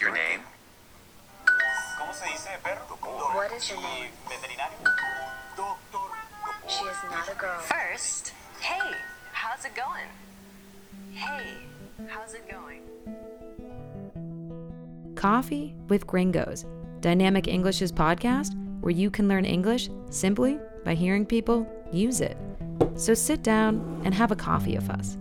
Your name? ¿Cómo se dice perro? What is your name? She is not a girl. First, hey, how's it going? Hey, how's it going? Coffee with Gringos, Dynamic English's podcast where you can learn English simply by hearing people use it. So sit down and have a coffee with us.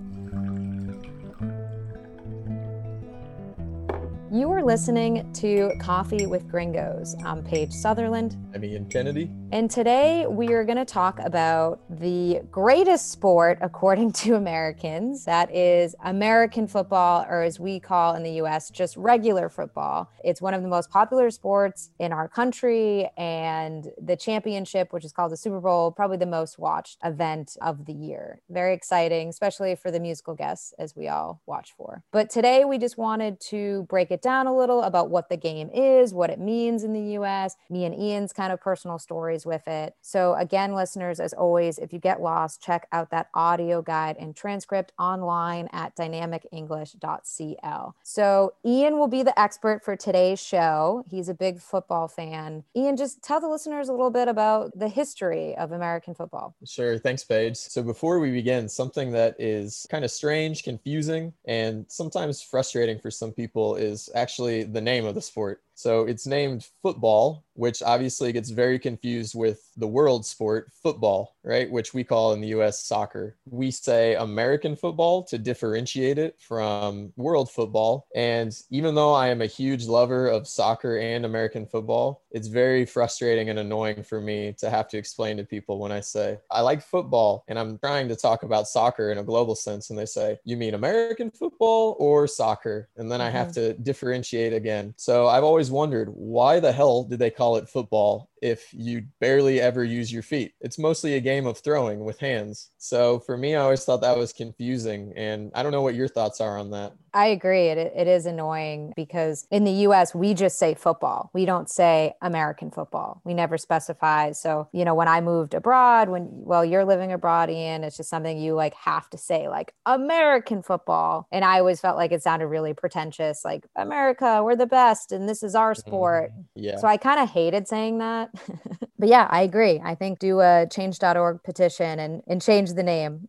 You are listening to Coffee with Gringos. I'm Paige Sutherland. I'm Ian Kennedy. And today we are going to talk about the greatest sport, according to Americans. That is American football, or as we call in the US, just regular football. It's one of the most popular sports in our country, and the championship, which is called the Super Bowl, probably the most watched event of the year. Very exciting, especially for the musical guests, as we all watch for. But today we just wanted to break it down a little about what the game is, what it means in the US, me and Ian's kind of personal stories with it. So, again, listeners, as always, if you get lost, check out that audio guide and transcript online at dynamicenglish.cl. So, Ian will be the expert for today's show. He's a big football fan. Ian, just tell the listeners a little bit about the history of American football. Sure. Thanks, Paige. So, before we begin, something that is kind of strange, confusing, and sometimes frustrating for some people is actually the name of the sport. So it's named football, which obviously gets very confused with the world sport, football, right? Which we call in the US soccer. We say American football to differentiate it from world football. And even though I am a huge lover of soccer and American football, it's very frustrating and annoying for me to have to explain to people when I say, I like football and I'm trying to talk about soccer in a global sense. And they say, You mean American football or soccer? And then mm-hmm. I have mm-hmm. to differentiate again. So I've always wondered why the hell did they call it football if you barely ever use your feet. It's mostly a game of throwing with hands. So for me, I always thought that was confusing. And I don't know what your thoughts are on that. I agree. It, it is annoying because in the US, we just say football. We don't say American football. We never specify. So, you know, when I moved abroad, when, well, you're living abroad, Ian, it's just something you like have to say, like American football. And I always felt like it sounded really pretentious, like America, we're the best and this is our sport. Mm, yeah. So I kind of hated saying that. but yeah, I agree. I think do a change.org petition and, and change the name.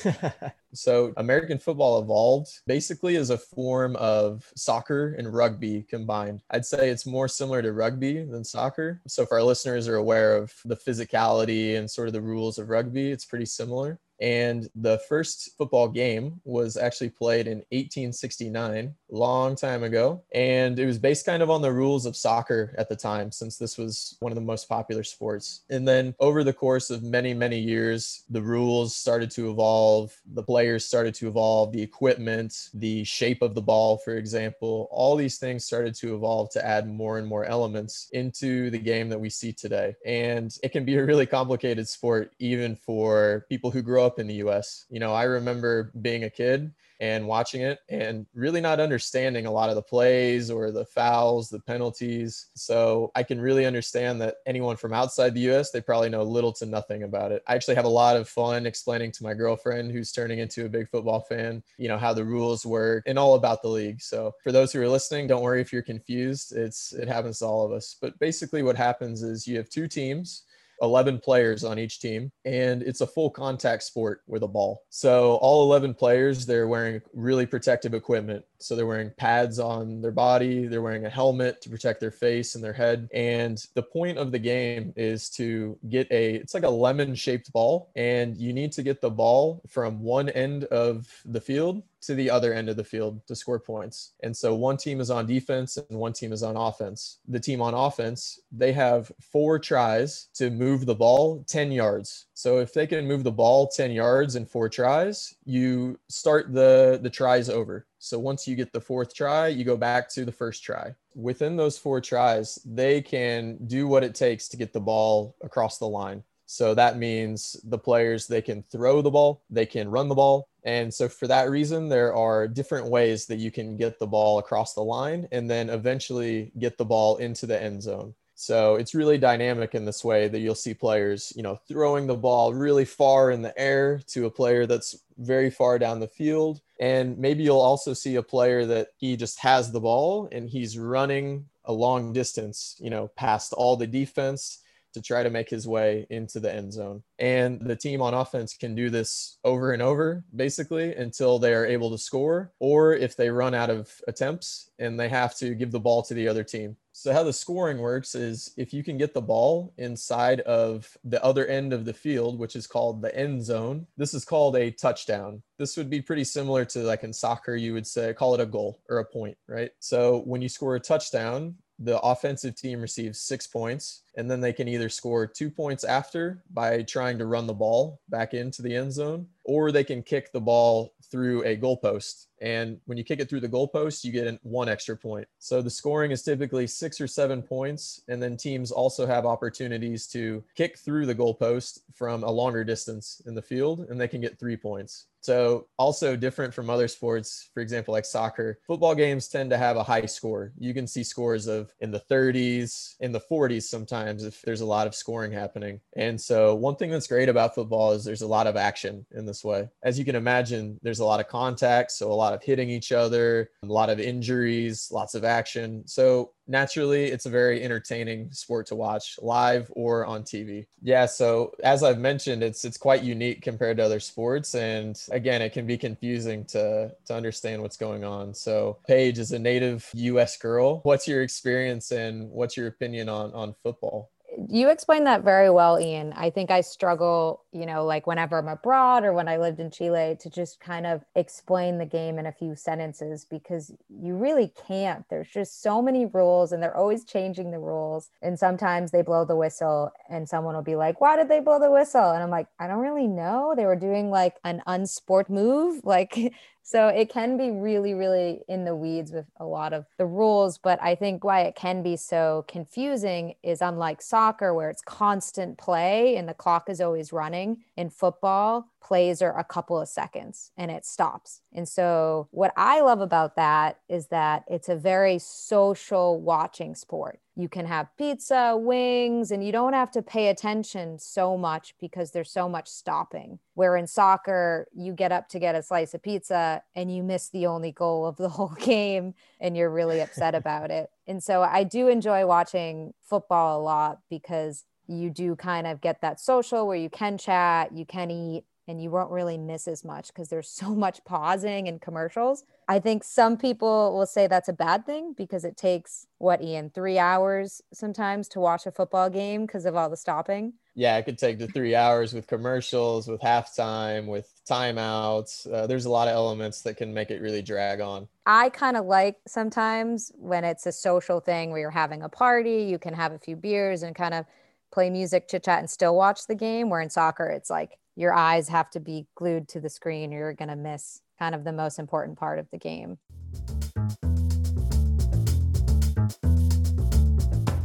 so, American football evolved basically as a form of soccer and rugby combined. I'd say it's more similar to rugby than soccer. So, if our listeners are aware of the physicality and sort of the rules of rugby, it's pretty similar. And the first football game was actually played in 1869, long time ago. And it was based kind of on the rules of soccer at the time, since this was one of the most popular sports. And then over the course of many, many years, the rules started to evolve, the players started to evolve, the equipment, the shape of the ball, for example, all these things started to evolve to add more and more elements into the game that we see today. And it can be a really complicated sport, even for people who grow up up in the US. You know, I remember being a kid and watching it and really not understanding a lot of the plays or the fouls, the penalties. So I can really understand that anyone from outside the US, they probably know little to nothing about it. I actually have a lot of fun explaining to my girlfriend who's turning into a big football fan, you know, how the rules work and all about the league. So for those who are listening, don't worry if you're confused. It's it happens to all of us. But basically what happens is you have two teams 11 players on each team and it's a full contact sport with a ball. So all 11 players they're wearing really protective equipment so they're wearing pads on their body they're wearing a helmet to protect their face and their head and the point of the game is to get a it's like a lemon shaped ball and you need to get the ball from one end of the field to the other end of the field to score points. And so one team is on defense and one team is on offense. The team on offense, they have four tries to move the ball 10 yards. So if they can move the ball 10 yards in four tries, you start the the tries over. So once you get the fourth try, you go back to the first try. Within those four tries, they can do what it takes to get the ball across the line. So that means the players they can throw the ball, they can run the ball, and so for that reason there are different ways that you can get the ball across the line and then eventually get the ball into the end zone. So it's really dynamic in this way that you'll see players, you know, throwing the ball really far in the air to a player that's very far down the field And maybe you'll also see a player that he just has the ball and he's running a long distance, you know, past all the defense to try to make his way into the end zone. And the team on offense can do this over and over, basically, until they are able to score, or if they run out of attempts and they have to give the ball to the other team. So, how the scoring works is if you can get the ball inside of the other end of the field, which is called the end zone, this is called a touchdown. This would be pretty similar to like in soccer, you would say, call it a goal or a point, right? So, when you score a touchdown, the offensive team receives six points, and then they can either score two points after by trying to run the ball back into the end zone, or they can kick the ball through a goalpost. And when you kick it through the goalpost, you get one extra point. So the scoring is typically six or seven points. And then teams also have opportunities to kick through the goalpost from a longer distance in the field, and they can get three points. So, also different from other sports, for example, like soccer, football games tend to have a high score. You can see scores of in the 30s, in the 40s sometimes if there's a lot of scoring happening. And so, one thing that's great about football is there's a lot of action in this way. As you can imagine, there's a lot of contact, so a lot of hitting each other, a lot of injuries, lots of action. So, naturally it's a very entertaining sport to watch live or on TV. Yeah, so as I've mentioned it's it's quite unique compared to other sports and again it can be confusing to to understand what's going on. So Paige is a native US girl. What's your experience and what's your opinion on on football? You explained that very well, Ian. I think I struggle, you know, like whenever I'm abroad or when I lived in Chile to just kind of explain the game in a few sentences because you really can't. There's just so many rules and they're always changing the rules. And sometimes they blow the whistle and someone will be like, why did they blow the whistle? And I'm like, I don't really know. They were doing like an unsport move. Like so it can be really, really in the weeds with a lot of the rules. But I think why it can be so confusing is unlike soccer, where it's constant play and the clock is always running, in football, plays are a couple of seconds and it stops. And so, what I love about that is that it's a very social watching sport. You can have pizza, wings, and you don't have to pay attention so much because there's so much stopping. Where in soccer, you get up to get a slice of pizza and you miss the only goal of the whole game and you're really upset about it. And so, I do enjoy watching football a lot because you do kind of get that social where you can chat, you can eat, and you won't really miss as much because there's so much pausing and commercials. I think some people will say that's a bad thing because it takes what Ian three hours sometimes to watch a football game because of all the stopping. Yeah, it could take to three hours with commercials, with halftime, with timeouts. Uh, there's a lot of elements that can make it really drag on. I kind of like sometimes when it's a social thing where you're having a party, you can have a few beers and kind of play music, chit chat, and still watch the game. Where in soccer, it's like your eyes have to be glued to the screen, or you're going to miss kind of the most important part of the game.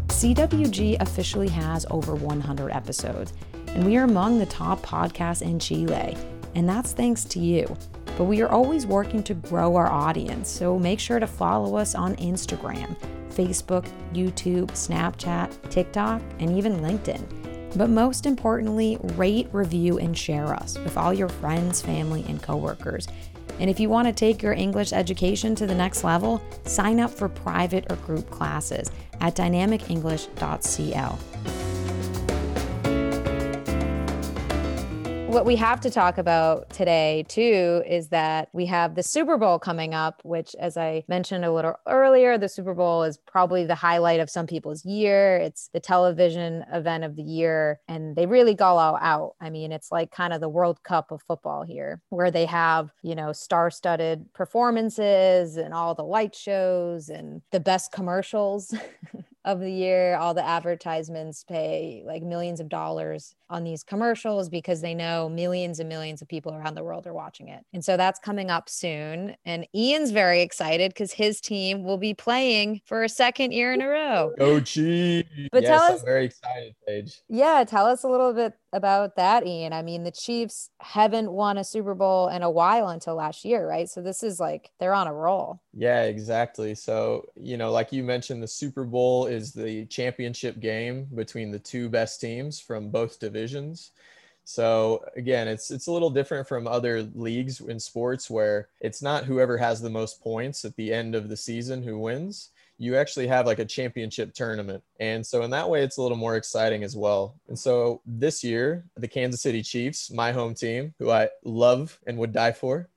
CWG officially has over 100 episodes, and we are among the top podcasts in Chile. And that's thanks to you. But we are always working to grow our audience, so make sure to follow us on Instagram, Facebook, YouTube, Snapchat, TikTok, and even LinkedIn. But most importantly, rate, review, and share us with all your friends, family, and coworkers. And if you want to take your English education to the next level, sign up for private or group classes at dynamicenglish.cl. what we have to talk about today, too, is that we have the Super Bowl coming up, which, as I mentioned a little earlier, the Super Bowl is probably the highlight of some people's year. It's the television event of the year, and they really go all out. I mean, it's like kind of the World Cup of football here, where they have, you know, star studded performances and all the light shows and the best commercials. of the year. All the advertisements pay like millions of dollars on these commercials because they know millions and millions of people around the world are watching it. And so that's coming up soon. And Ian's very excited because his team will be playing for a second year in a row. Go Chiefs! But yes, tell us, I'm very excited, Paige. Yeah, tell us a little bit about that, Ian. I mean, the Chiefs haven't won a Super Bowl in a while until last year, right? So this is like they're on a roll. Yeah, exactly. So, you know, like you mentioned, the Super Bowl is the championship game between the two best teams from both divisions. So again, it's it's a little different from other leagues in sports where it's not whoever has the most points at the end of the season who wins. You actually have like a championship tournament. And so in that way it's a little more exciting as well. And so this year, the Kansas City Chiefs, my home team, who I love and would die for,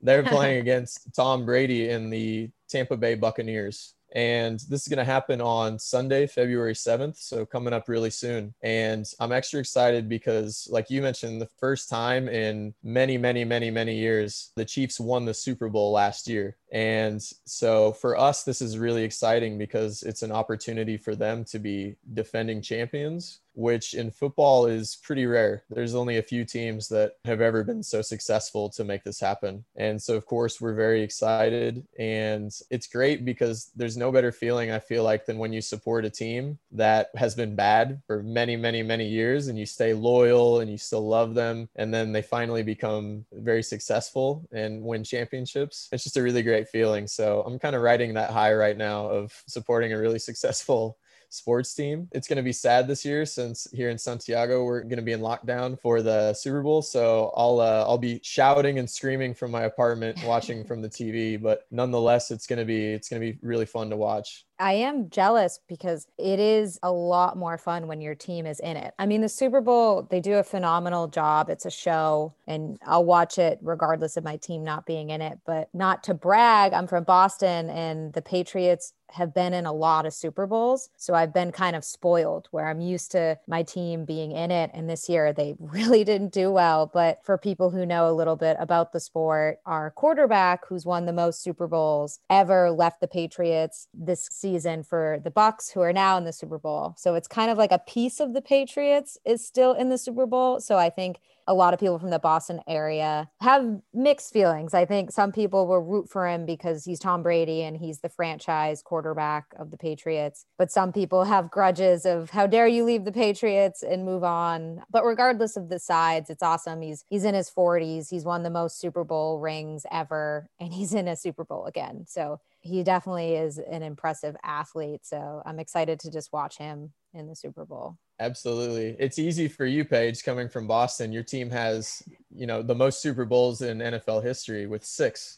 they're playing against Tom Brady in the Tampa Bay Buccaneers. And this is going to happen on Sunday, February 7th. So coming up really soon. And I'm extra excited because, like you mentioned, the first time in many, many, many, many years, the Chiefs won the Super Bowl last year. And so for us, this is really exciting because it's an opportunity for them to be defending champions, which in football is pretty rare. There's only a few teams that have ever been so successful to make this happen. And so, of course, we're very excited. And it's great because there's no better feeling, I feel like, than when you support a team that has been bad for many, many, many years and you stay loyal and you still love them. And then they finally become very successful and win championships. It's just a really great feeling. So I'm kind of riding that high right now of supporting a really successful sports team. It's going to be sad this year since here in Santiago we're going to be in lockdown for the Super Bowl. So I'll uh, I'll be shouting and screaming from my apartment, watching from the TV. But nonetheless, it's going to be it's going to be really fun to watch. I am jealous because it is a lot more fun when your team is in it. I mean, the Super Bowl, they do a phenomenal job. It's a show, and I'll watch it regardless of my team not being in it. But not to brag, I'm from Boston, and the Patriots have been in a lot of Super Bowls. So I've been kind of spoiled where I'm used to my team being in it. And this year they really didn't do well. But for people who know a little bit about the sport, our quarterback, who's won the most Super Bowls ever, left the Patriots this season season for the Bucs, who are now in the Super Bowl. So it's kind of like a piece of the Patriots is still in the Super Bowl. So I think a lot of people from the Boston area have mixed feelings. I think some people will root for him because he's Tom Brady and he's the franchise quarterback of the Patriots. But some people have grudges of how dare you leave the Patriots and move on. But regardless of the sides, it's awesome. He's he's in his 40s. He's won the most Super Bowl rings ever and he's in a Super Bowl again. So he definitely is an impressive athlete. So I'm excited to just watch him in the Super Bowl. Absolutely. It's easy for you, Paige, coming from Boston. Your team has, you know, the most Super Bowls in NFL history with six.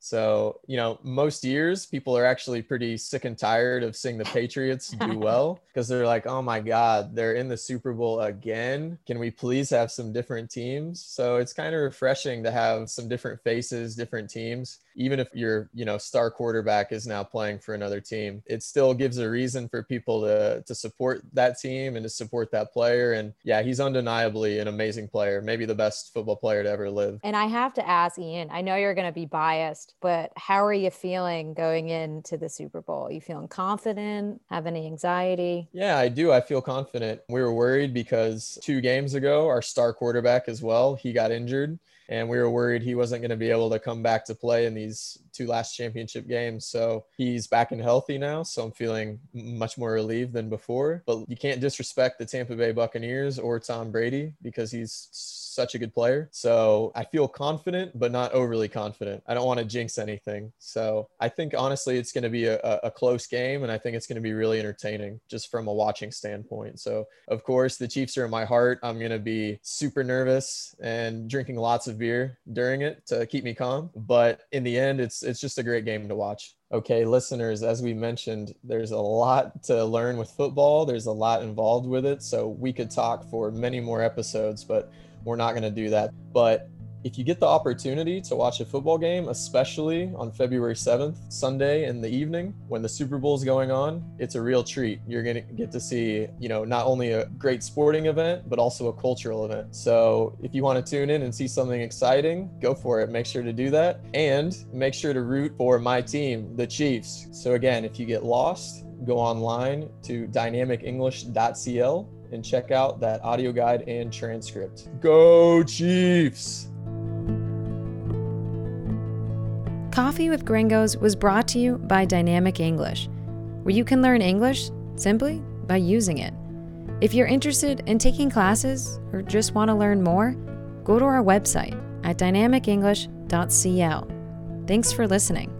So, you know, most years people are actually pretty sick and tired of seeing the Patriots do well because they're like, oh my God, they're in the Super Bowl again. Can we please have some different teams? So it's kind of refreshing to have some different faces, different teams even if your you know star quarterback is now playing for another team it still gives a reason for people to to support that team and to support that player and yeah he's undeniably an amazing player maybe the best football player to ever live and i have to ask ian i know you're going to be biased but how are you feeling going into the super bowl? You feeling confident? Have any anxiety? Yeah i do. I feel confident. We were worried because two games ago our star quarterback as well he got injured and we were worried he wasn't going to be able to come back to play in these two last championship games. So he's back and healthy now. So I'm feeling much more relieved than before. But you can't disrespect the Tampa Bay Buccaneers or Tom Brady because he's such a good player. So I feel confident, but not overly confident. I don't want to jinx anything. So I think honestly, it's going to be a, a close game, and I think it's going to be really entertaining just from a watching standpoint. So of course, the Chiefs are in my heart. I'm going to be super nervous and drinking lots of beer during it to keep me calm. But in the end, it's it's just a great game to watch. Okay, listeners, as we mentioned, there's a lot to learn with football. There's a lot involved with it. So we could talk for many more episodes, but we're not going to do that. But if you get the opportunity to watch a football game, especially on February 7th, Sunday in the evening when the Super Bowl is going on, it's a real treat. You're going to get to see, you know, not only a great sporting event, but also a cultural event. So if you want to tune in and see something exciting, go for it. Make sure to do that and make sure to root for my team, the Chiefs. So again, if you get lost, go online to dynamicenglish.cl and check out that audio guide and transcript. Go Chiefs! Coffee with Gringos was brought to you by Dynamic English, where you can learn English simply by using it. If you're interested in taking classes or just want to learn more, go to our website at dynamicenglish.cl. Thanks for listening.